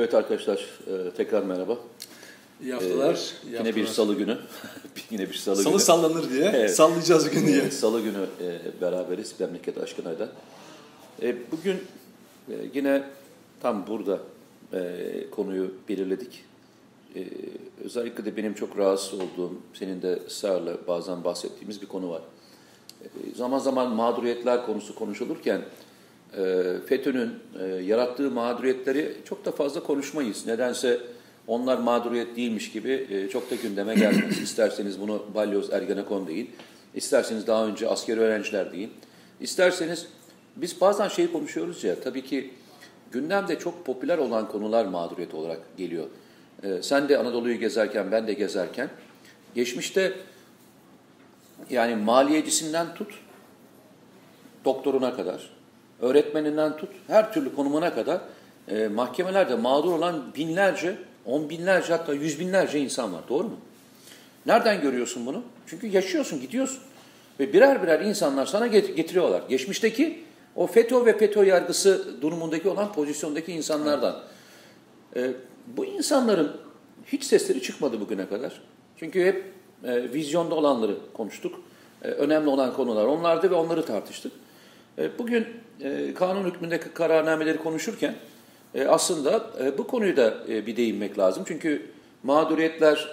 Evet arkadaşlar e, tekrar merhaba. İyi haftalar. Ee, yine haftalar. bir salı günü. yine bir salı, Salı günü. sallanır diye Evet. sallayacağız gün diye. Salı günü e, beraberiz memleket aşkınayla. E, bugün e, yine tam burada e, konuyu belirledik. E, özellikle de benim çok rahatsız olduğum, senin de ısrarla bazen bahsettiğimiz bir konu var. E, zaman zaman mağduriyetler konusu konuşulurken FETÖ'nün e, yarattığı mağduriyetleri çok da fazla konuşmayız. Nedense onlar mağduriyet değilmiş gibi e, çok da gündeme gelmez. İsterseniz bunu Balyoz Ergenekon deyin, isterseniz daha önce askeri öğrenciler deyin, isterseniz biz bazen şey konuşuyoruz ya, tabii ki gündemde çok popüler olan konular mağduriyet olarak geliyor. E, sen de Anadolu'yu gezerken, ben de gezerken, geçmişte yani maliyecisinden tut, doktoruna kadar, öğretmeninden tut, her türlü konumuna kadar e, mahkemelerde mağdur olan binlerce, on binlerce hatta yüz binlerce insan var. Doğru mu? Nereden görüyorsun bunu? Çünkü yaşıyorsun, gidiyorsun. Ve birer birer insanlar sana get- getiriyorlar. Geçmişteki o FETÖ ve FETÖ yargısı durumundaki olan pozisyondaki insanlardan. E, bu insanların hiç sesleri çıkmadı bugüne kadar. Çünkü hep e, vizyonda olanları konuştuk. E, önemli olan konular onlardı ve onları tartıştık. E, bugün e, kanun hükmündeki kararnameleri konuşurken e, aslında bu konuyu da bir değinmek lazım. Çünkü mağduriyetler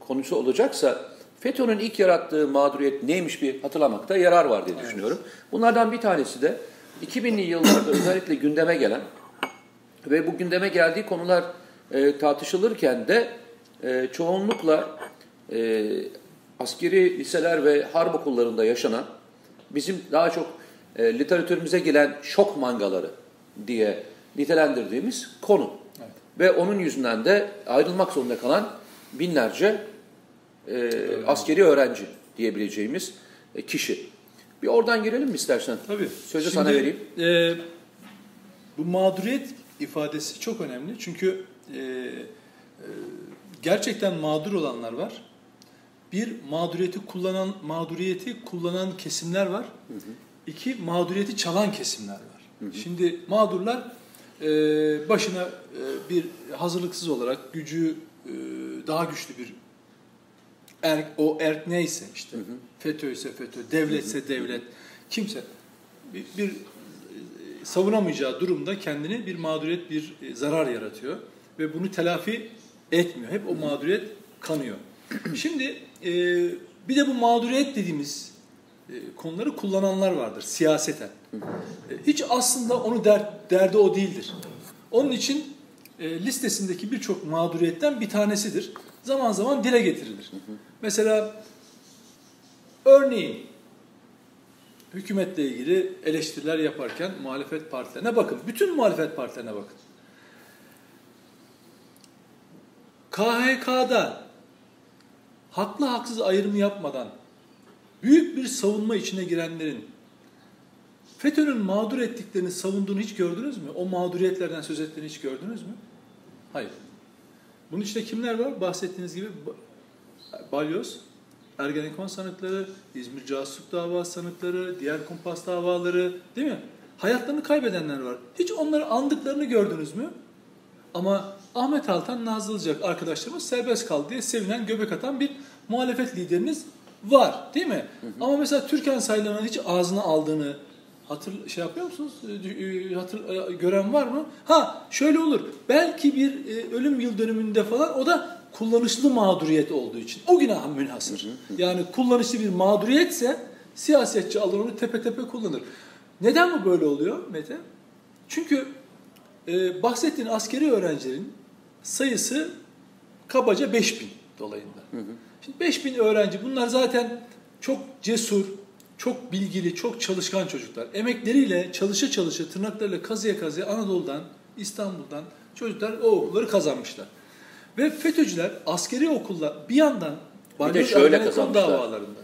konusu olacaksa FETÖ'nün ilk yarattığı mağduriyet neymiş bir hatırlamakta yarar var diye düşünüyorum. Bunlardan bir tanesi de 2000'li yıllarda özellikle gündeme gelen ve bu gündeme geldiği konular tartışılırken de çoğunlukla askeri liseler ve harp okullarında yaşanan bizim daha çok e, literatürümüze gelen şok mangaları diye nitelendirdiğimiz konu. Ve onun yüzünden de ayrılmak zorunda kalan binlerce e, askeri öğrenci diyebileceğimiz e, kişi. Bir oradan girelim mi istersen? Tabii. Sözü Şimdi, sana vereyim. e, bu mağduriyet ifadesi çok önemli. Çünkü e, e, gerçekten mağdur olanlar var. Bir mağduriyeti kullanan mağduriyeti kullanan kesimler var. İki mağduriyeti çalan kesimler var. Şimdi mağdurlar e, başına e, bir hazırlıksız olarak gücü e, daha güçlü bir er, o erk neyse işte FETÖ ise FETÖ, devletse devlet, kimse bir, bir e, savunamayacağı durumda kendini bir mağduriyet, bir e, zarar yaratıyor ve bunu telafi etmiyor. Hep o mağduriyet kanıyor. Şimdi e, bir de bu mağduriyet dediğimiz konuları kullananlar vardır siyaseten. E, hiç aslında onu der, derdi o değildir. Onun için e, listesindeki birçok mağduriyetten bir tanesidir. Zaman zaman dile getirilir. Mesela örneğin hükümetle ilgili eleştiriler yaparken muhalefet partilerine bakın. Bütün muhalefet partilerine bakın. KHK'da haklı haksız ayrımı yapmadan büyük bir savunma içine girenlerin FETÖ'nün mağdur ettiklerini savunduğunu hiç gördünüz mü? O mağduriyetlerden söz ettiğini hiç gördünüz mü? Hayır. Bunun içinde kimler var? Bahsettiğiniz gibi Ba- Balyoz, Ergenekon sanıkları, İzmir casusluk dava sanıkları, diğer kumpas davaları değil mi? Hayatlarını kaybedenler var. Hiç onları andıklarını gördünüz mü? Ama Ahmet Altan Nazlıcak arkadaşlarımız serbest kaldı diye sevinen göbek atan bir muhalefet lideriniz var değil mi? Ama mesela Türkan Saylan'ın hiç ağzına aldığını hatır şey yapıyor musunuz? E, e, Hatır, e, gören var mı? Ha şöyle olur. Belki bir e, ölüm yıl dönümünde falan o da kullanışlı mağduriyet olduğu için. O günaha münhasır. Yani kullanışlı bir mağduriyetse siyasetçi alır onu tepe tepe kullanır. Neden bu böyle oluyor Mete? Çünkü e, bahsettiğin askeri öğrencilerin sayısı kabaca 5000 dolayında. Şimdi 5000 öğrenci bunlar zaten çok cesur, çok bilgili, çok çalışkan çocuklar. Emekleriyle çalışa çalışa, tırnaklarıyla kazıya kazıya Anadolu'dan, İstanbul'dan çocuklar o okulları kazanmışlar. Ve FETÖ'cüler askeri okullar bir yandan Bir de şöyle kazanmışlar. davalarında.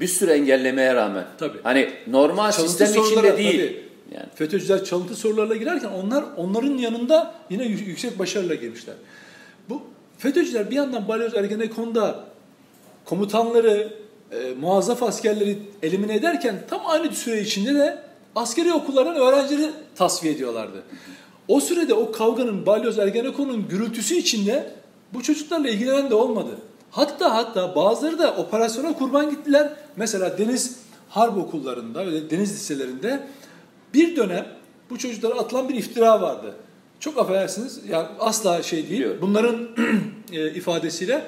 Bir sürü engellemeye rağmen. Tabii. Hani normal Çalıntı sistem içinde değil. tabii. Yani. FETÖ'cüler çalıntı sorularla girerken onlar onların yanında yine yü- yüksek başarıyla girmişler. FETÖ'cüler bir yandan Balyoz Ergenekon'da komutanları, e, muazzaf askerleri elimine ederken tam aynı süre içinde de askeri okullardan öğrencileri tasfiye ediyorlardı. O sürede o kavganın, balyoz Ergenekon'un gürültüsü içinde bu çocuklarla ilgilenen de olmadı. Hatta hatta bazıları da operasyona kurban gittiler. Mesela deniz harp okullarında, öyle deniz liselerinde bir dönem bu çocuklara atılan bir iftira vardı. Çok affedersiniz, yani asla şey değil. Biliyorum. Bunların e, ifadesiyle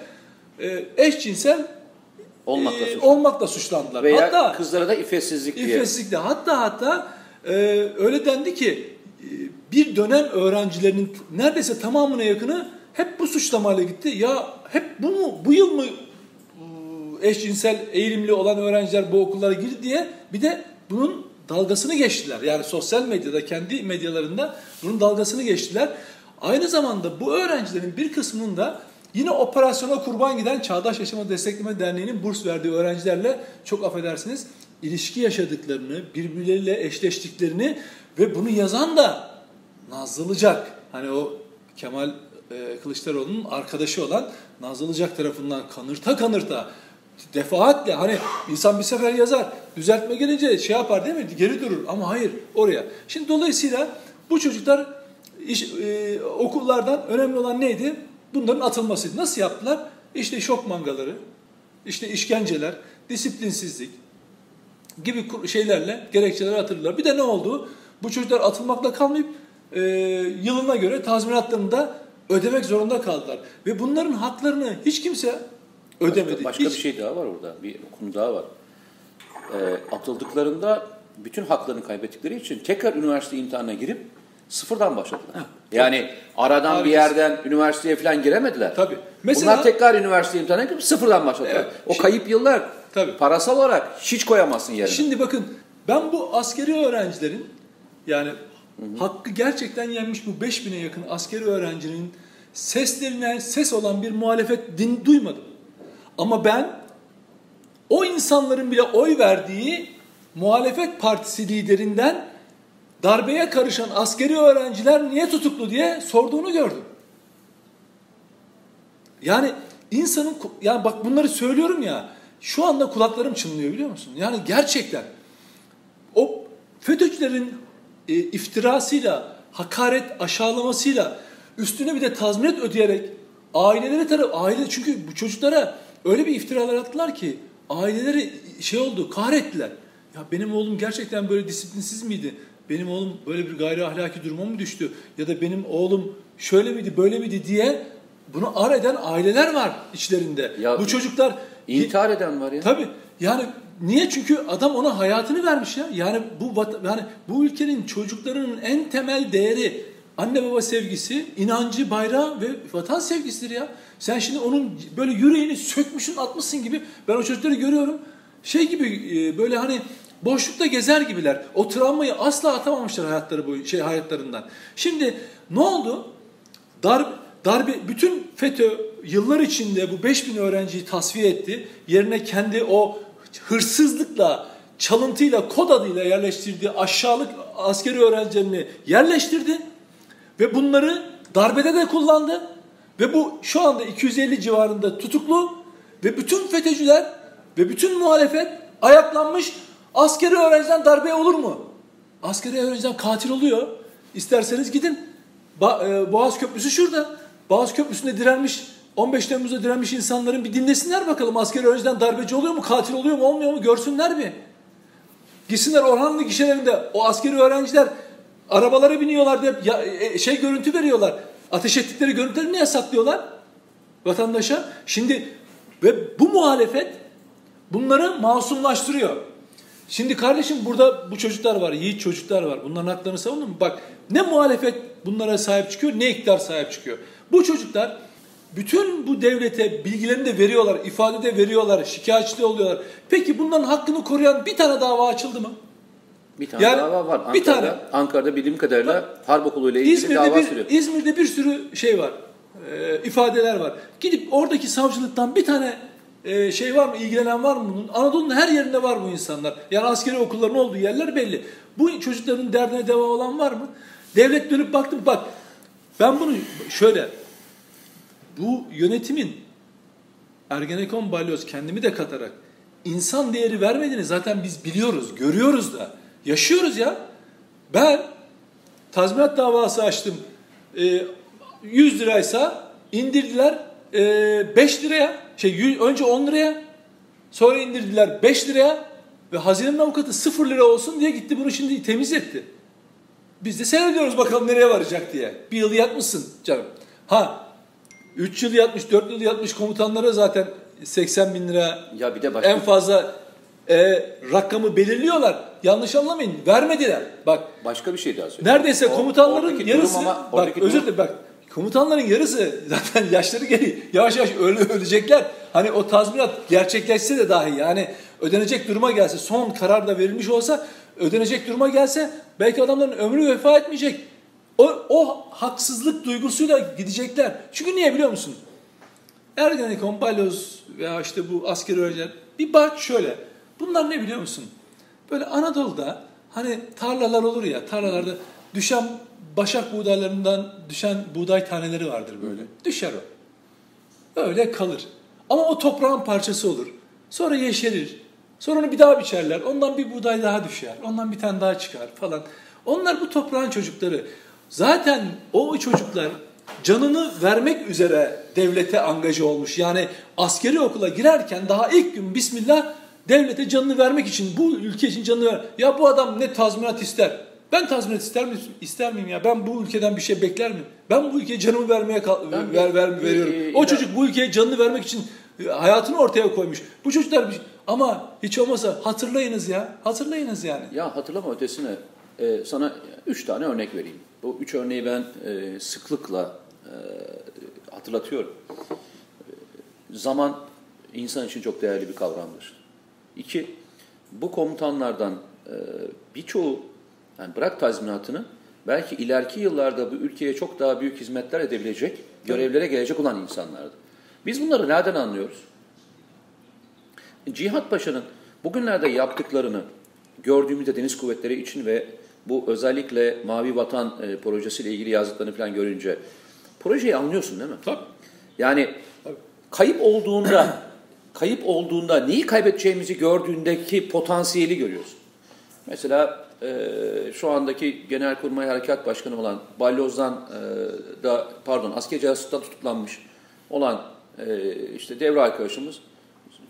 e, eşcinsel Olmakla e, olmakla suçlandılar. Veya hatta kızlara da iffetsizlik diye. İffetsizlikle hatta hatta e, öyle dendi ki e, bir dönem öğrencilerinin neredeyse tamamına yakını hep bu suçlamayla gitti. Ya hep bu mu bu yıl mı e, eşcinsel eğilimli olan öğrenciler bu okullara girdi diye bir de bunun dalgasını geçtiler. Yani sosyal medyada kendi medyalarında bunun dalgasını geçtiler. Aynı zamanda bu öğrencilerin bir kısmının da yine operasyona kurban giden Çağdaş Yaşama Destekleme Derneği'nin burs verdiği öğrencilerle çok affedersiniz ilişki yaşadıklarını, birbirleriyle eşleştiklerini ve bunu yazan da Nazlıcak. Hani o Kemal e, Kılıçdaroğlu'nun arkadaşı olan Nazlıcak tarafından kanırta kanırta defaatle hani insan bir sefer yazar düzeltme gelince şey yapar değil mi geri durur ama hayır oraya. Şimdi dolayısıyla bu çocuklar iş, e, okullardan önemli olan neydi? Bunların atılmasıydı. Nasıl yaptılar? İşte şok mangaları, işte işkenceler, disiplinsizlik gibi şeylerle gerekçeler atıldılar. Bir de ne oldu? Bu çocuklar atılmakla kalmayıp e, yılına göre tazminatlarını da ödemek zorunda kaldılar. Ve bunların haklarını hiç kimse ödemedi. Başka, başka Hiç- bir şey daha var orada. Bir konu daha var. Ee, atıldıklarında bütün haklarını kaybettikleri için tekrar üniversite imtihanına girip sıfırdan başladılar. Ha, yani aradan bir Harikasın. yerden üniversiteye falan giremediler. Tabii. Mesela- Bunlar tekrar üniversite imtihanına girip sıfırdan başladılar. Evet. O Şimdi- kayıp yıllar Tabii. parasal olarak hiç koyamazsın yerine. Şimdi bakın ben bu askeri öğrencilerin yani hakkı gerçekten yenmiş bu 5000'e yakın askeri öğrencinin seslerine ses olan bir muhalefet din duymadım. Ama ben o insanların bile oy verdiği muhalefet partisi liderinden darbeye karışan askeri öğrenciler niye tutuklu diye sorduğunu gördüm. Yani insanın yani bak bunları söylüyorum ya şu anda kulaklarım çınlıyor biliyor musun? Yani gerçekten o FETÖ'cülerin e, iftirasıyla, hakaret, aşağılamasıyla üstüne bir de tazminat ödeyerek aileleri taraf aile çünkü bu çocuklara öyle bir iftiralar attılar ki aileleri şey oldu, kahrettiler. Ya benim oğlum gerçekten böyle disiplinsiz miydi? Benim oğlum böyle bir gayri ahlaki duruma mı düştü? Ya da benim oğlum şöyle miydi, böyle miydi diye bunu ar eden aileler var içlerinde. Ya- bu çocuklar İntihar eden var ya. Tabii. Yani niye? Çünkü adam ona hayatını vermiş ya. Yani bu yani bu ülkenin çocuklarının en temel değeri anne baba sevgisi, inancı, bayrağı ve vatan sevgisidir ya. Sen şimdi onun böyle yüreğini sökmüşsün, atmışsın gibi ben o çocukları görüyorum. Şey gibi e, böyle hani boşlukta gezer gibiler. O travmayı asla atamamışlar hayatları boyu şey hayatlarından. Şimdi ne oldu? Darbe, darbe bütün FETÖ yıllar içinde bu 5000 öğrenciyi tasfiye etti. Yerine kendi o hırsızlıkla, çalıntıyla, kod adıyla yerleştirdiği aşağılık askeri öğrencilerini yerleştirdi. Ve bunları darbede de kullandı. Ve bu şu anda 250 civarında tutuklu. Ve bütün FETÖ'cüler ve bütün muhalefet ayaklanmış. Askeri öğrenciden darbe olur mu? Askeri öğrenciden katil oluyor. İsterseniz gidin. Ba- e, Boğaz Köprüsü şurada. Boğaz Köprüsü'nde direnmiş, 15 Temmuz'da direnmiş insanların bir dinlesinler bakalım. Askeri öğrenciden darbeci oluyor mu, katil oluyor mu, olmuyor mu görsünler bir. Gitsinler Orhanlı gişelerinde o askeri öğrenciler arabalara biniyorlar diye ya, e, şey görüntü veriyorlar. Ateş ettikleri görüntüleri niye saklıyorlar? Vatandaşa. Şimdi ve bu muhalefet bunları masumlaştırıyor. Şimdi kardeşim burada bu çocuklar var, yiğit çocuklar var. Bunların haklarını savunun mu? Bak ne muhalefet bunlara sahip çıkıyor ne iktidar sahip çıkıyor. Bu çocuklar bütün bu devlete bilgilerini de veriyorlar, ifade de veriyorlar, şikayetçi de oluyorlar. Peki bunların hakkını koruyan bir tane dava açıldı mı? Bir tane Yani dava var. Ankara'da, bir tane. Ankara'da bildiğim kadarıyla harp okuluyla ilgili İzmir'de dava bir, sürüyor. İzmir'de bir sürü şey var, e, ifadeler var. Gidip oradaki savcılıktan bir tane e, şey var mı, ilgilenen var mı bunun? Anadolu'nun her yerinde var bu insanlar. Yani askeri okulların olduğu yerler belli. Bu çocukların derdine deva olan var mı? Devlet dönüp baktı mı? Bak ben bunu şöyle, bu yönetimin Ergenekon balyoz kendimi de katarak insan değeri vermediğini zaten biz biliyoruz, görüyoruz da. Yaşıyoruz ya. Ben tazminat davası açtım. E, 100 liraysa indirdiler e, 5 liraya. Şey yüz- önce 10 liraya sonra indirdiler 5 liraya ve hazinenin avukatı 0 lira olsun diye gitti bunu şimdi temiz etti. Biz de seyrediyoruz bakalım nereye varacak diye. Bir yıl yatmışsın canım. Ha 3 yıl yatmış, 4 yıl yatmış komutanlara zaten 80 bin lira Ya bir de başka en fazla e, rakamı belirliyorlar. Yanlış anlamayın. Vermediler. Bak başka bir şey daha söyleyeyim. neredeyse O- komutanların durum yarısı ama- bak oradaki özür durum- dilerim bak komutanların yarısı zaten yaşları geliyor. Yavaş yavaş öyle ölecekler. Hani o tazminat gerçekleşse de dahi yani ödenecek duruma gelse son karar da verilmiş olsa ödenecek duruma gelse belki adamların ömrü vefa etmeyecek. O, o haksızlık duygusuyla gidecekler. Çünkü niye biliyor musun? Ergenekon, Balyoz veya işte bu askeri öğrenciler bir bak şöyle. Bunlar ne biliyor musun? Böyle Anadolu'da hani tarlalar olur ya tarlalarda düşen başak buğdaylarından düşen buğday taneleri vardır böyle. Düşer o. Öyle kalır. Ama o toprağın parçası olur. Sonra yeşerir. Sonra onu bir daha biçerler. Ondan bir buğday daha düşer. Ondan bir tane daha çıkar falan. Onlar bu toprağın çocukları. Zaten o çocuklar canını vermek üzere devlete angaje olmuş. Yani askeri okula girerken daha ilk gün Bismillah devlete canını vermek için bu ülke için canını ver. Ya bu adam ne tazminat ister? Ben tazminat ister miyim? İster miyim ya? Ben bu ülkeden bir şey bekler miyim? Ben bu ülkeye canımı vermeye Ben ver, ver, veriyorum. bir- O çocuk bu ülkeye canını vermek için e, hayatını ortaya koymuş. Bu çocuklar bir- ama hiç olmasa hatırlayınız ya. Hatırlayınız yani. Ya hatırlama ötesine e, sana üç tane örnek vereyim. Bu üç örneği ben e, sıklıkla e, hatırlatıyorum. E, zaman insan için çok değerli bir kavramdır. İki, bu komutanlardan e, birçoğu, yani bırak tazminatını, belki ileriki yıllarda bu ülkeye çok daha büyük hizmetler edebilecek, görevlere gelecek olan insanlardı. Biz bunları nereden anlıyoruz? Cihat Paşa'nın bugünlerde yaptıklarını gördüğümüzde Deniz Kuvvetleri için ve bu özellikle Mavi Vatan e, projesiyle ilgili yazdıklarını falan görünce projeyi anlıyorsun değil mi? Tabii. Yani kayıp olduğunda kayıp olduğunda neyi kaybedeceğimizi gördüğündeki potansiyeli görüyorsun. Mesela e, şu andaki Genelkurmay Harekat Başkanı olan Balyoz'dan e, da pardon asker casusluğundan tutuklanmış olan e, işte devre arkadaşımız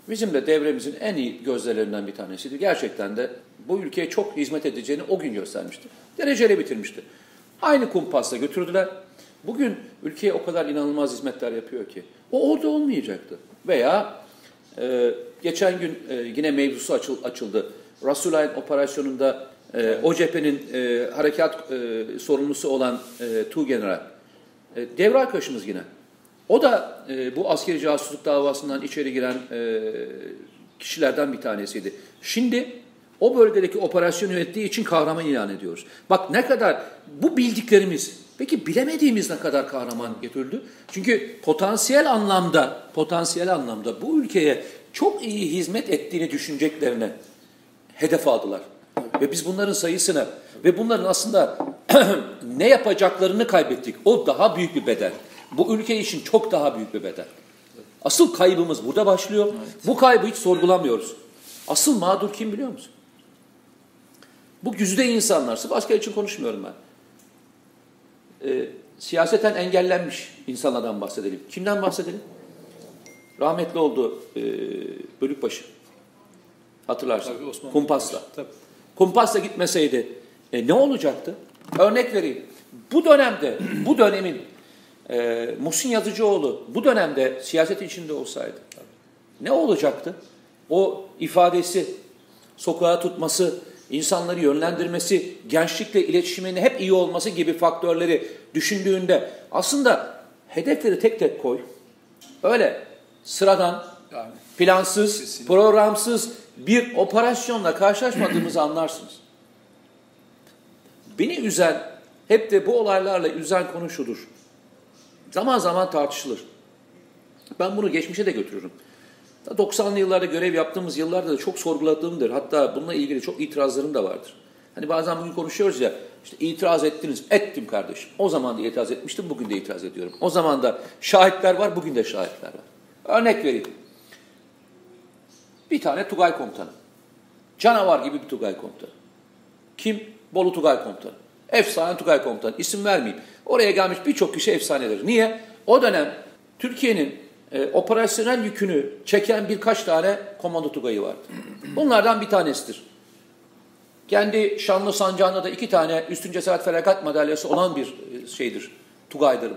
bizim de devremizin en iyi gözlerinden bir tanesiydi. Gerçekten de bu ülkeye çok hizmet edeceğini o gün göstermişti. Dereceyle bitirmişti. Aynı kumpasla götürdüler. Bugün ülkeye o kadar inanılmaz hizmetler yapıyor ki. O orada olmayacaktı. Veya e, geçen gün e, yine mevzusu açıl, açıldı. Rasulayn operasyonunda e, o cephenin e, harekat e, sorumlusu olan e, Tuğgeneral. E, devre arkadaşımız yine. O da e, bu askeri casusluk davasından içeri giren e, kişilerden bir tanesiydi. Şimdi o bölgedeki operasyonu yönettiği için kahraman ilan ediyoruz. Bak ne kadar bu bildiklerimiz, peki bilemediğimiz ne kadar kahraman getirildi? Çünkü potansiyel anlamda, potansiyel anlamda bu ülkeye çok iyi hizmet ettiğini düşüneceklerine hedef aldılar. Ve biz bunların sayısını ve bunların aslında ne yapacaklarını kaybettik. O daha büyük bir bedel. Bu ülke için çok daha büyük bir bedel. Asıl kaybımız burada başlıyor. Bu kaybı hiç sorgulamıyoruz. Asıl mağdur kim biliyor musun? Bu güzide insanlar. Sırf asker için konuşmuyorum ben. Ee, siyaseten engellenmiş insanlardan bahsedelim. Kimden bahsedelim? Rahmetli oldu e, Bölükbaşı. Hatırlarsın. Tabii Kumpasla. Tabii. Kumpasla gitmeseydi e, ne olacaktı? Örnek vereyim. Bu dönemde, bu dönemin e, Muhsin Yazıcıoğlu bu dönemde siyaset içinde olsaydı ne olacaktı? O ifadesi, sokağa tutması, insanları yönlendirmesi, gençlikle iletişiminin hep iyi olması gibi faktörleri düşündüğünde aslında hedefleri tek tek koy. Öyle sıradan, Yani plansız, Kesinlikle. programsız bir operasyonla karşılaşmadığımızı anlarsınız. Beni üzen, hep de bu olaylarla üzen konu şudur. Zaman zaman tartışılır. Ben bunu geçmişe de götürürüm. 90'lı yıllarda görev yaptığımız yıllarda da çok sorguladığımdır. Hatta bununla ilgili çok itirazlarım da vardır. Hani bazen bugün konuşuyoruz ya, işte itiraz ettiniz. Ettim kardeşim. O zaman da itiraz etmiştim, bugün de itiraz ediyorum. O zaman da şahitler var, bugün de şahitler var. Örnek vereyim. Bir tane Tugay komutanı. Canavar gibi bir Tugay komutanı. Kim? Bolu Tugay komutanı. Efsane Tugay Komutanı. İsim vermeyeyim. Oraya gelmiş birçok kişi efsanedir. Niye? O dönem Türkiye'nin e, operasyonel yükünü çeken birkaç tane komando tugayı vardı. Bunlardan bir tanesidir. Kendi şanlı sancağında da iki tane üstün cesaret felaket madalyası olan bir e, şeydir. Tugaydır bu.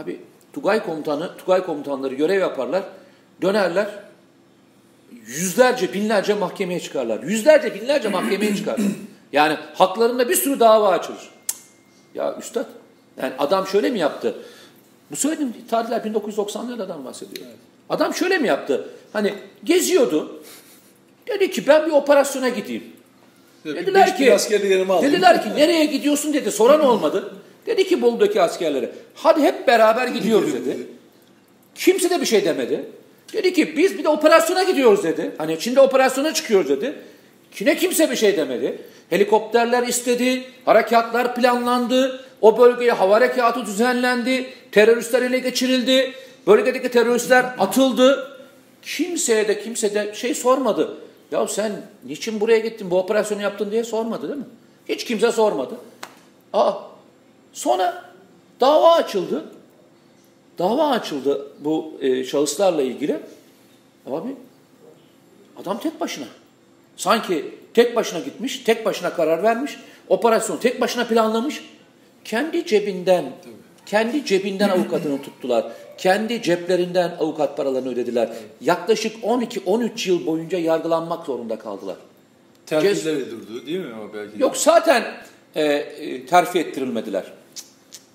Abi Tugay komutanı, Tugay komutanları görev yaparlar. Dönerler. Yüzlerce, binlerce mahkemeye çıkarlar. Yüzlerce, binlerce mahkemeye çıkarlar. Yani haklarında bir sürü dava açılır. Ya üstad, yani adam şöyle mi yaptı? Bu söylediğim tarihler 1990'lardan bahsediyor. Evet. Adam şöyle mi yaptı? Hani geziyordu. Dedi ki ben bir operasyona gideyim. Dediler ki, dediler ki nereye gidiyorsun dedi. Soran olmadı. Dedi ki Bolu'daki askerlere hadi hep beraber gidiyoruz dedi. Kimse de bir şey demedi. Dedi ki biz bir de operasyona gidiyoruz dedi. Hani Çin'de operasyona çıkıyoruz dedi. Kine kimse bir şey demedi. Helikopterler istedi, harekatlar planlandı, o bölgeye hava harekatı düzenlendi, teröristler ele geçirildi, bölgedeki teröristler atıldı. Kimseye de kimse de şey sormadı. Ya sen niçin buraya gittin, bu operasyonu yaptın diye sormadı değil mi? Hiç kimse sormadı. Aa, sonra dava açıldı. Dava açıldı bu e, şahıslarla ilgili. Abi adam tek başına. Sanki tek başına gitmiş, tek başına karar vermiş, operasyonu tek başına planlamış. Kendi cebinden, Tabii. Kendi cebinden avukatını tuttular. Kendi ceplerinden avukat paralarını ödediler. Yaklaşık 12-13 yıl boyunca yargılanmak zorunda kaldılar. Terfizleri durdu değil mi o belki? Yok zaten e, e, terfi ettirilmediler.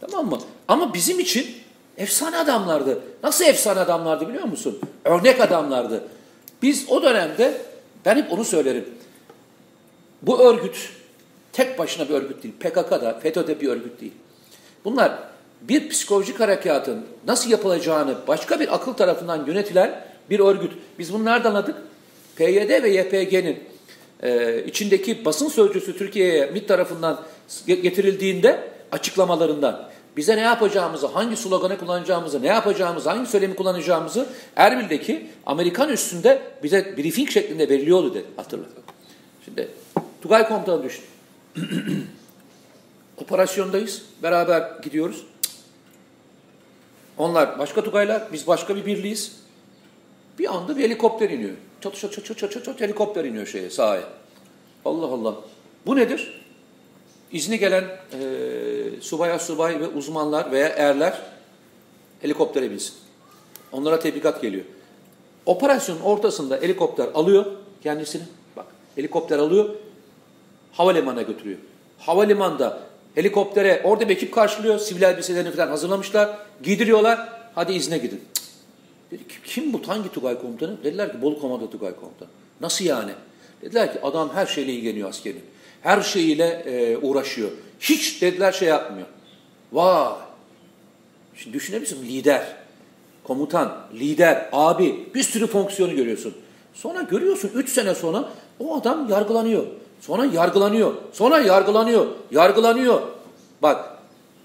Tamam mı? Ama bizim için efsane adamlardı. Nasıl efsane adamlardı biliyor musun? Örnek adamlardı. Biz o dönemde ben hep onu söylerim. Bu örgüt tek başına bir örgüt değil. PKK'da, FETÖ'de bir örgüt değil. Bunlar bir psikolojik harekatın nasıl yapılacağını başka bir akıl tarafından yönetilen bir örgüt. Biz bunu anladık? PYD ve YPG'nin e, içindeki basın sözcüsü Türkiye'ye MİT tarafından getirildiğinde açıklamalarından bize ne yapacağımızı, hangi sloganı kullanacağımızı, ne yapacağımızı, hangi söylemi kullanacağımızı Erbil'deki Amerikan üstünde bize briefing şeklinde veriliyordu dedi. Hatırla. Şimdi Tugay komutanı düşün. Operasyondayız. Beraber gidiyoruz. Onlar başka Tugaylar, biz başka bir birliğiz. Bir anda bir helikopter iniyor. Çat çat çat çat çat çat helikopter iniyor şeye sahaya. Allah Allah. Bu nedir? İzni gelen e, subaya subay ve uzmanlar veya erler helikoptere binsin. Onlara tebligat geliyor. Operasyonun ortasında helikopter alıyor kendisini. Bak helikopter alıyor havalimanına götürüyor. Havalimanında helikoptere orada bir ekip karşılıyor. Sivil elbiselerini falan hazırlamışlar. Giydiriyorlar. Hadi izne gidin. Dedi ki kim bu? Hangi Tugay komutanı? Dediler ki Bolu Komando Tugay komutanı. Nasıl yani? Dediler ki adam her şeyle ilgileniyor askerin. Her şeyiyle e, uğraşıyor. Hiç dediler şey yapmıyor. Vay! Şimdi düşünebilirsin lider, komutan, lider, abi bir sürü fonksiyonu görüyorsun. Sonra görüyorsun 3 sene sonra o adam yargılanıyor. Sonra yargılanıyor. Sonra yargılanıyor. Yargılanıyor. Bak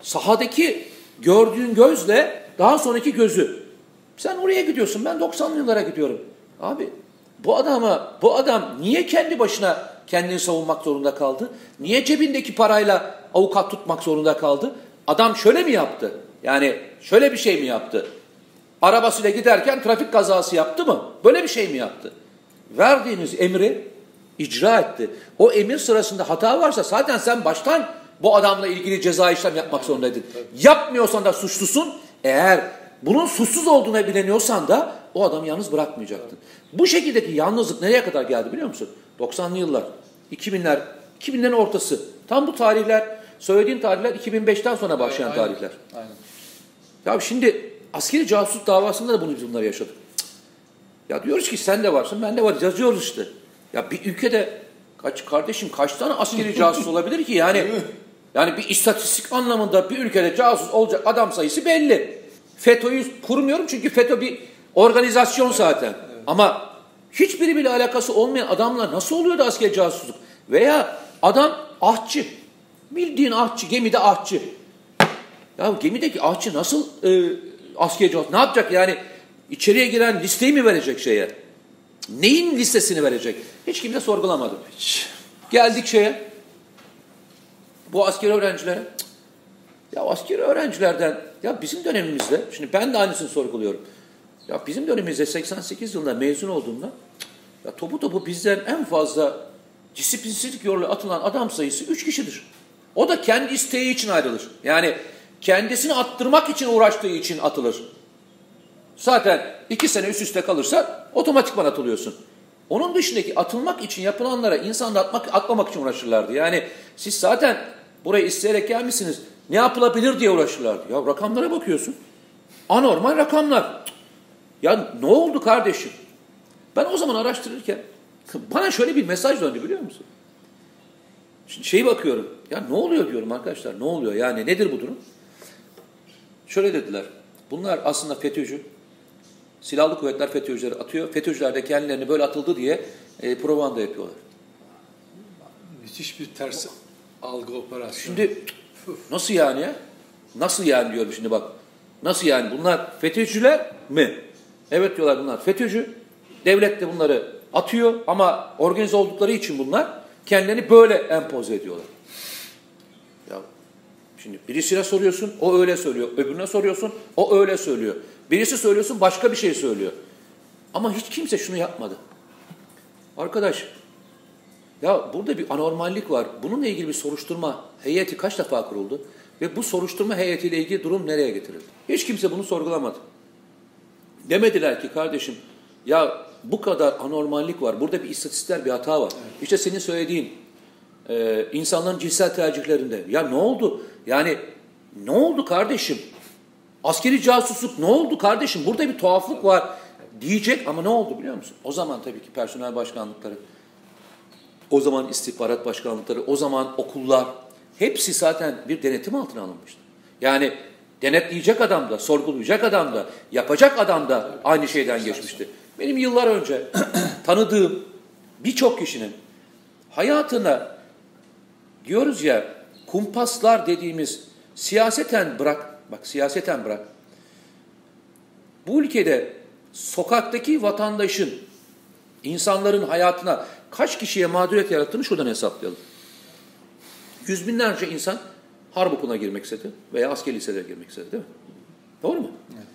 sahadaki gördüğün gözle daha sonraki gözü. Sen oraya gidiyorsun. Ben 90'lı yıllara gidiyorum. Abi bu adama bu adam niye kendi başına kendini savunmak zorunda kaldı? Niye cebindeki parayla avukat tutmak zorunda kaldı? Adam şöyle mi yaptı? Yani şöyle bir şey mi yaptı? Arabasıyla giderken trafik kazası yaptı mı? Böyle bir şey mi yaptı? Verdiğiniz emri icra etti. O emir sırasında hata varsa zaten sen baştan bu adamla ilgili ceza işlem yapmak zorundaydın. Yapmıyorsan da suçlusun. Eğer bunun suçsuz olduğuna bileniyorsan da o adamı yalnız bırakmayacaktın. Bu şekildeki yalnızlık nereye kadar geldi biliyor musun? 90'lı yıllar, 2000'ler, 2000'lerin ortası. Tam bu tarihler, söylediğin tarihler 2005'ten sonra başlayan aynen, tarihler. Aynen. Ya şimdi askeri casus davasında da bunu biz bunları yaşadık. Ya diyoruz ki sen de varsın, ben de var. Yazıyoruz işte. Ya bir ülkede kaç kardeşim kaç tane askeri casus olabilir ki yani? Yani bir istatistik anlamında bir ülkede casus olacak adam sayısı belli. FETÖ'yü kurmuyorum çünkü FETÖ bir organizasyon zaten. Evet. Ama hiçbiri bile alakası olmayan adamlar nasıl oluyor da asker casusluk? Veya adam ahçı. Bildiğin ahçı, gemide ahçı. Ya gemideki ahçı nasıl e, asker casus? Ne yapacak yani? İçeriye giren listeyi mi verecek şeye? Neyin listesini verecek? Hiç kimse sorgulamadı. Hiç. Geldik şeye. Bu askeri öğrencilere ya askeri öğrencilerden ya bizim dönemimizde şimdi ben de aynısını sorguluyorum. Ya bizim dönemimizde 88 yılında mezun olduğumda ya topu topu bizden en fazla disiplinsizlik yoluyla atılan adam sayısı 3 kişidir. O da kendi isteği için ayrılır. Yani kendisini attırmak için uğraştığı için atılır. Zaten iki sene üst üste kalırsa otomatikman atılıyorsun. Onun dışındaki atılmak için yapılanlara insan da atmak, atmamak için uğraşırlardı. Yani siz zaten buraya isteyerek gelmişsiniz. Ne yapılabilir diye uğraşırlardı. Ya rakamlara bakıyorsun. Anormal rakamlar. Ya ne oldu kardeşim? Ben o zaman araştırırken bana şöyle bir mesaj döndü biliyor musun? Şimdi şeyi bakıyorum. Ya ne oluyor diyorum arkadaşlar. Ne oluyor? Yani nedir bu durum? Şöyle dediler. Bunlar aslında FETÖ'cü. Silahlı kuvvetler FETÖ'cüleri atıyor. FETÖ'cüler de kendilerini böyle atıldı diye e, propaganda yapıyorlar. Müthiş bir ters algı operasyonu. Şimdi nasıl yani ya? Nasıl yani diyorum şimdi bak. Nasıl yani? Bunlar FETÖ'cüler mi? Evet diyorlar bunlar FETÖ'cü. Devlet de bunları atıyor ama organize oldukları için bunlar kendilerini böyle empoze ediyorlar. Ya şimdi birisine soruyorsun o öyle söylüyor. Öbürüne soruyorsun o öyle söylüyor. Birisi söylüyorsun başka bir şey söylüyor. Ama hiç kimse şunu yapmadı. Arkadaş ya burada bir anormallik var. Bununla ilgili bir soruşturma heyeti kaç defa kuruldu? Ve bu soruşturma heyetiyle ilgili durum nereye getirildi? Hiç kimse bunu sorgulamadı. Demediler ki kardeşim ya bu kadar anormallik var. Burada bir istatistikler bir hata var. Evet. İşte senin söylediğin e, insanların cinsel tercihlerinde. Ya ne oldu? Yani ne oldu kardeşim? Askeri casusluk ne oldu kardeşim? Burada bir tuhaflık var diyecek ama ne oldu biliyor musun? O zaman tabii ki personel başkanlıkları, o zaman istihbarat başkanlıkları, o zaman okullar hepsi zaten bir denetim altına alınmıştı. Yani denetleyecek adam da, sorgulayacak adam da, yapacak adam da aynı şeyden geçmişti. Benim yıllar önce tanıdığım birçok kişinin hayatına diyoruz ya kumpaslar dediğimiz siyaseten bırak, bak siyaseten bırak. Bu ülkede sokaktaki vatandaşın, insanların hayatına kaç kişiye mağduriyet yarattığını şuradan hesaplayalım. Yüz binlerce insan harp okuluna girmek istedi veya asker liselere girmek istedi değil mi? Doğru mu? Evet.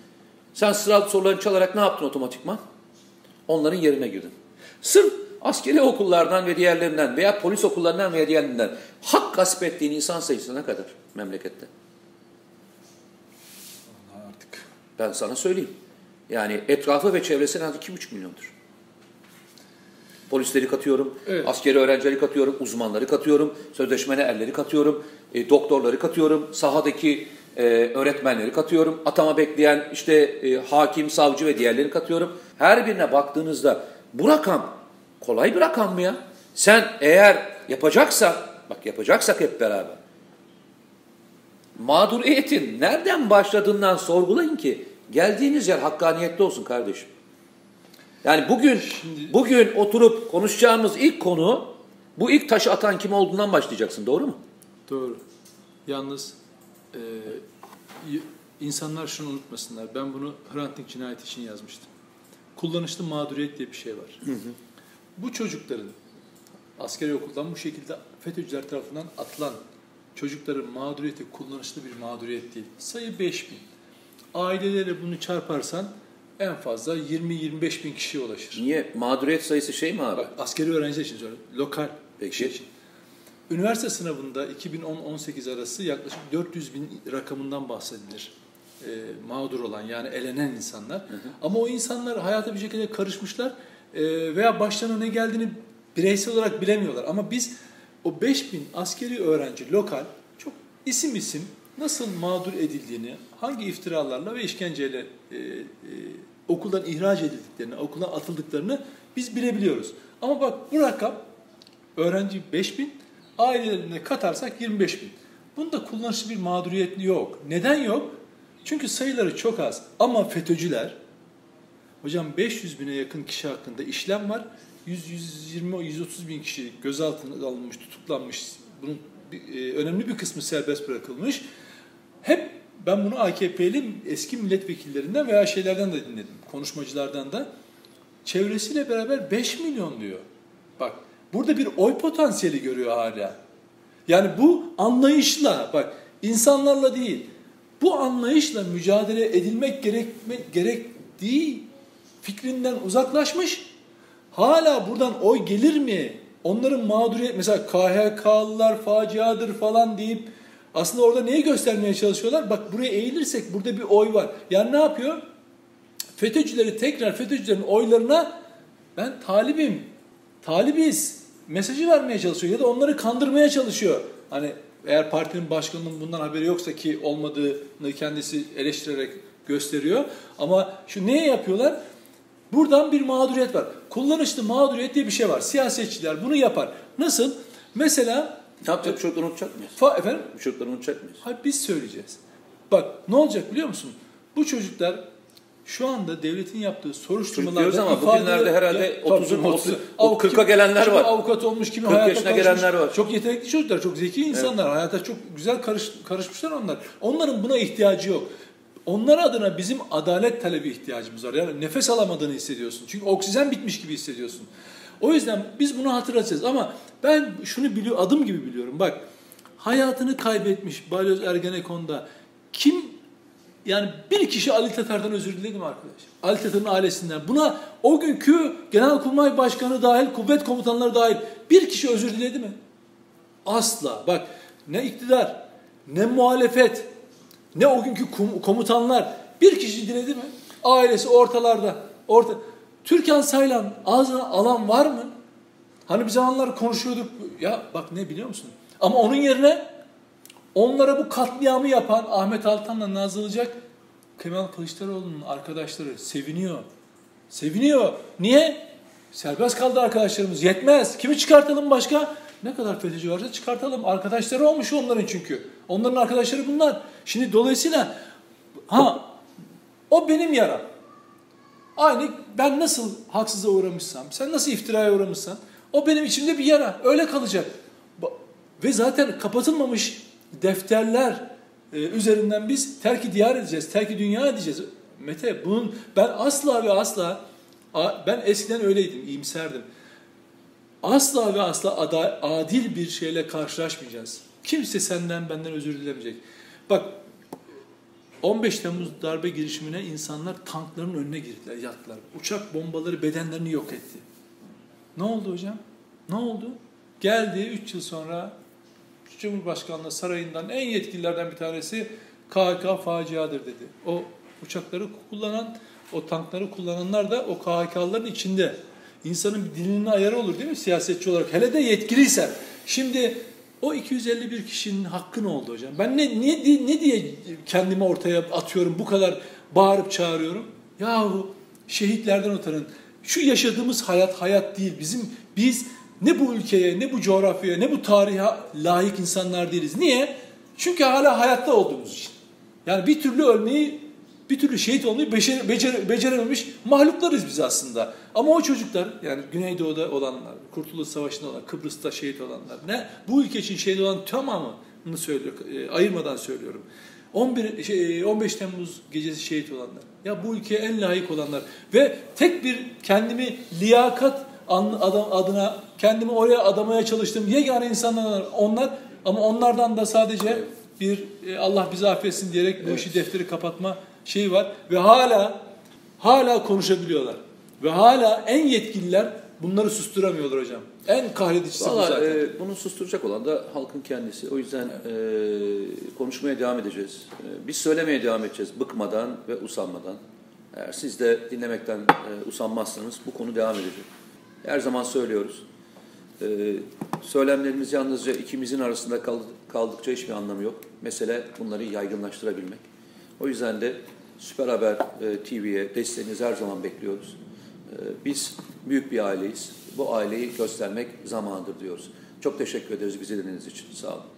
Sen sıralı sorularını çalarak ne yaptın otomatikman? Onların yerine girdin. Sırf askeri okullardan ve diğerlerinden veya polis okullarından veya diğerlerinden hak gasp ettiğin insan sayısı ne kadar memlekette? Artık. Ben sana söyleyeyim. Yani etrafı ve çevresi en az 2,5 milyondur. Polisleri katıyorum, evet. askeri öğrencileri katıyorum, uzmanları katıyorum, sözleşmene erleri katıyorum, e, doktorları katıyorum, sahadaki e, öğretmenleri katıyorum, atama bekleyen işte e, hakim, savcı ve diğerlerini katıyorum. Her birine baktığınızda bu rakam kolay bir rakam mı ya? Sen eğer yapacaksan, bak yapacaksak hep beraber, mağduriyetin nereden başladığından sorgulayın ki geldiğiniz yer hakkaniyetli olsun kardeşim. Yani bugün Şimdi... bugün oturup konuşacağımız ilk konu bu ilk taşı atan kim olduğundan başlayacaksın. Doğru mu? Doğru. Yalnız e, insanlar şunu unutmasınlar. Ben bunu Hrant Dink cinayeti için yazmıştım. Kullanışlı mağduriyet diye bir şey var. Hı hı. Bu çocukların askeri okuldan bu şekilde FETÖ'cüler tarafından atılan çocukların mağduriyeti kullanışlı bir mağduriyet değil. Sayı 5 bin. Aileleri bunu çarparsan en fazla 20-25 bin kişiye ulaşır. Niye? Mağduriyet sayısı şey mi abi? Bak, askeri öğrenciler için söylüyorum. Lokal Peki. şey için. Üniversite sınavında 2010-18 arası yaklaşık 400 bin rakamından bahsedilir. E, mağdur olan yani elenen insanlar. Hı hı. Ama o insanlar hayata bir şekilde karışmışlar e, veya başlarına ne geldiğini bireysel olarak bilemiyorlar. Ama biz o 5 bin askeri öğrenci lokal çok isim isim nasıl mağdur edildiğini, hangi iftiralarla ve işkenceyle e, e, okuldan ihraç edildiklerini, okuldan atıldıklarını biz bilebiliyoruz. Ama bak bu rakam öğrenci 5 bin, ailelerine katarsak 25 bin. Bunda kullanışlı bir mağduriyet yok. Neden yok? Çünkü sayıları çok az. Ama FETÖ'cüler, hocam 500 bine yakın kişi hakkında işlem var. 100-120-130 bin kişi gözaltına alınmış, tutuklanmış. Bunun bir, e, önemli bir kısmı serbest bırakılmış. Hep ben bunu AKP'li eski milletvekillerinden veya şeylerden de dinledim, konuşmacılardan da. Çevresiyle beraber 5 milyon diyor. Bak burada bir oy potansiyeli görüyor hala. Yani bu anlayışla bak insanlarla değil bu anlayışla mücadele edilmek gerekmek gerektiği fikrinden uzaklaşmış. Hala buradan oy gelir mi? Onların mağduriyet mesela KHK'lılar faciadır falan deyip aslında orada neyi göstermeye çalışıyorlar? Bak buraya eğilirsek burada bir oy var. Yani ne yapıyor? FETÖ'cüleri tekrar FETÖ'cülerin oylarına ben talibim, talibiz mesajı vermeye çalışıyor ya da onları kandırmaya çalışıyor. Hani eğer partinin başkanının bundan haberi yoksa ki olmadığını kendisi eleştirerek gösteriyor. Ama şu neye yapıyorlar? Buradan bir mağduriyet var. Kullanışlı mağduriyet diye bir şey var. Siyasetçiler bunu yapar. Nasıl? Mesela Ne yapacak? Çocukları unutacak mıyız? fa, efendim Çocukları unutacak mıyız? Hayır biz söyleyeceğiz. Bak ne olacak biliyor musun? Bu çocuklar şu anda devletin yaptığı soruşturmalarda ama bugünlerde herhalde Ya, tabii 30'un, canım, 30'un, Avukat- 40'a gelenler var. avukat olmuş, kimi 40 hayata yaşına karışmış. gelenler var. Çok yetenekli çocuklar, çok zeki insanlar. Hayata çok güzel karış, karışmışlar onlar. Onların buna ihtiyacı yok. Onlar adına bizim adalet talebi ihtiyacımız var. Yani nefes alamadığını hissediyorsun. Çünkü oksijen bitmiş gibi hissediyorsun. O yüzden biz bunu hatırlatacağız. Ama ben şunu biliyor, adım gibi biliyorum. Bak hayatını kaybetmiş Balyoz Ergenekon'da kim yani bir kişi Ali Tatar'dan özür diledi mi arkadaş? Ali Tatar'ın ailesinden. Buna o günkü Genelkurmay Başkanı dahil, kuvvet komutanları dahil bir kişi özür diledi mi? Asla. Bak ne iktidar, ne muhalefet, ne o günkü kom- komutanlar bir kişi diledi mi? Ailesi ortalarda. Orta. Türkan Saylan ağzına alan var mı? Hani bir zamanlar konuşuyorduk. Ya bak ne biliyor musun? Ama onun yerine onlara bu katliamı yapan Ahmet Altan'la Nazlıcak Kemal Kılıçdaroğlu'nun arkadaşları seviniyor. Seviniyor. Niye? Serbest kaldı arkadaşlarımız. Yetmez. Kimi çıkartalım başka? Ne kadar FETÖ'cü varsa çıkartalım. Arkadaşları olmuş onların çünkü. Onların arkadaşları bunlar. Şimdi dolayısıyla ha o benim yaram. Aynı ben nasıl haksıza uğramışsam, sen nasıl iftiraya uğramışsan o benim içimde bir yara. Öyle kalacak. Ve zaten kapatılmamış defterler e, üzerinden biz terki diyar edeceğiz, terki dünya edeceğiz. Mete bunun ben asla ve asla ben eskiden öyleydim, iyimserdim. Asla ve asla adil bir şeyle karşılaşmayacağız. Kimse senden benden özür dilemeyecek. Bak 15 Temmuz darbe girişimine insanlar tankların önüne girdiler, yattılar. Uçak bombaları bedenlerini yok etti. Ne oldu hocam? Ne oldu? Geldi 3 yıl sonra Cumhurbaşkanlığı sarayından en yetkililerden bir tanesi KHK faciadır dedi. O uçakları kullanan, o tankları kullananlar da o KHK'ların içinde. İnsanın bir dilinin ayarı olur değil mi siyasetçi olarak? Hele de yetkiliysen. Şimdi o 251 kişinin hakkı ne oldu hocam? Ben ne, niye, ne diye kendimi ortaya atıyorum, bu kadar bağırıp çağırıyorum? Yahu şehitlerden utanın. Şu yaşadığımız hayat hayat değil. Bizim biz ne bu ülkeye, ne bu coğrafyaya, ne bu tarihe layık insanlar değiliz. Niye? Çünkü hala hayatta olduğumuz için. Yani bir türlü ölmeyi, bir türlü şehit olmayı becer, becer, becerememiş mahluklarız biz aslında. Ama o çocuklar, yani Güneydoğu'da olanlar, Kurtuluş Savaşı'nda olan, Kıbrıs'ta şehit olanlar, ne bu ülke için şehit olan tamamını söylüyor, e, ayırmadan söylüyorum. 11 şey, 15 Temmuz gecesi şehit olanlar. Ya bu ülkeye en layık olanlar ve tek bir kendimi liyakat adam adına kendimi oraya adamaya çalıştığım yegane insanlar onlar ama onlardan da sadece bir e, Allah bizi affetsin diyerek bu işi defteri kapatma şeyi var ve hala hala konuşabiliyorlar. Ve hala en yetkililer bunları susturamıyorlar hocam. En kahredicisi bu Valla zaten. e, bunu susturacak olan da halkın kendisi. O yüzden e, konuşmaya devam edeceğiz. E, biz söylemeye devam edeceğiz bıkmadan ve usanmadan. Eğer siz de dinlemekten e, usanmazsanız bu konu devam edecek. Her zaman söylüyoruz. E, söylemlerimiz yalnızca ikimizin arasında kal- kaldıkça hiçbir anlamı yok. Mesele bunları yaygınlaştırabilmek. O yüzden de Süper Haber e, TV'ye desteğinizi her zaman bekliyoruz. E, biz büyük bir aileyiz. Bu aileyi göstermek zamanıdır diyoruz. Çok teşekkür ederiz bizi dinlediğiniz için. Sağ olun.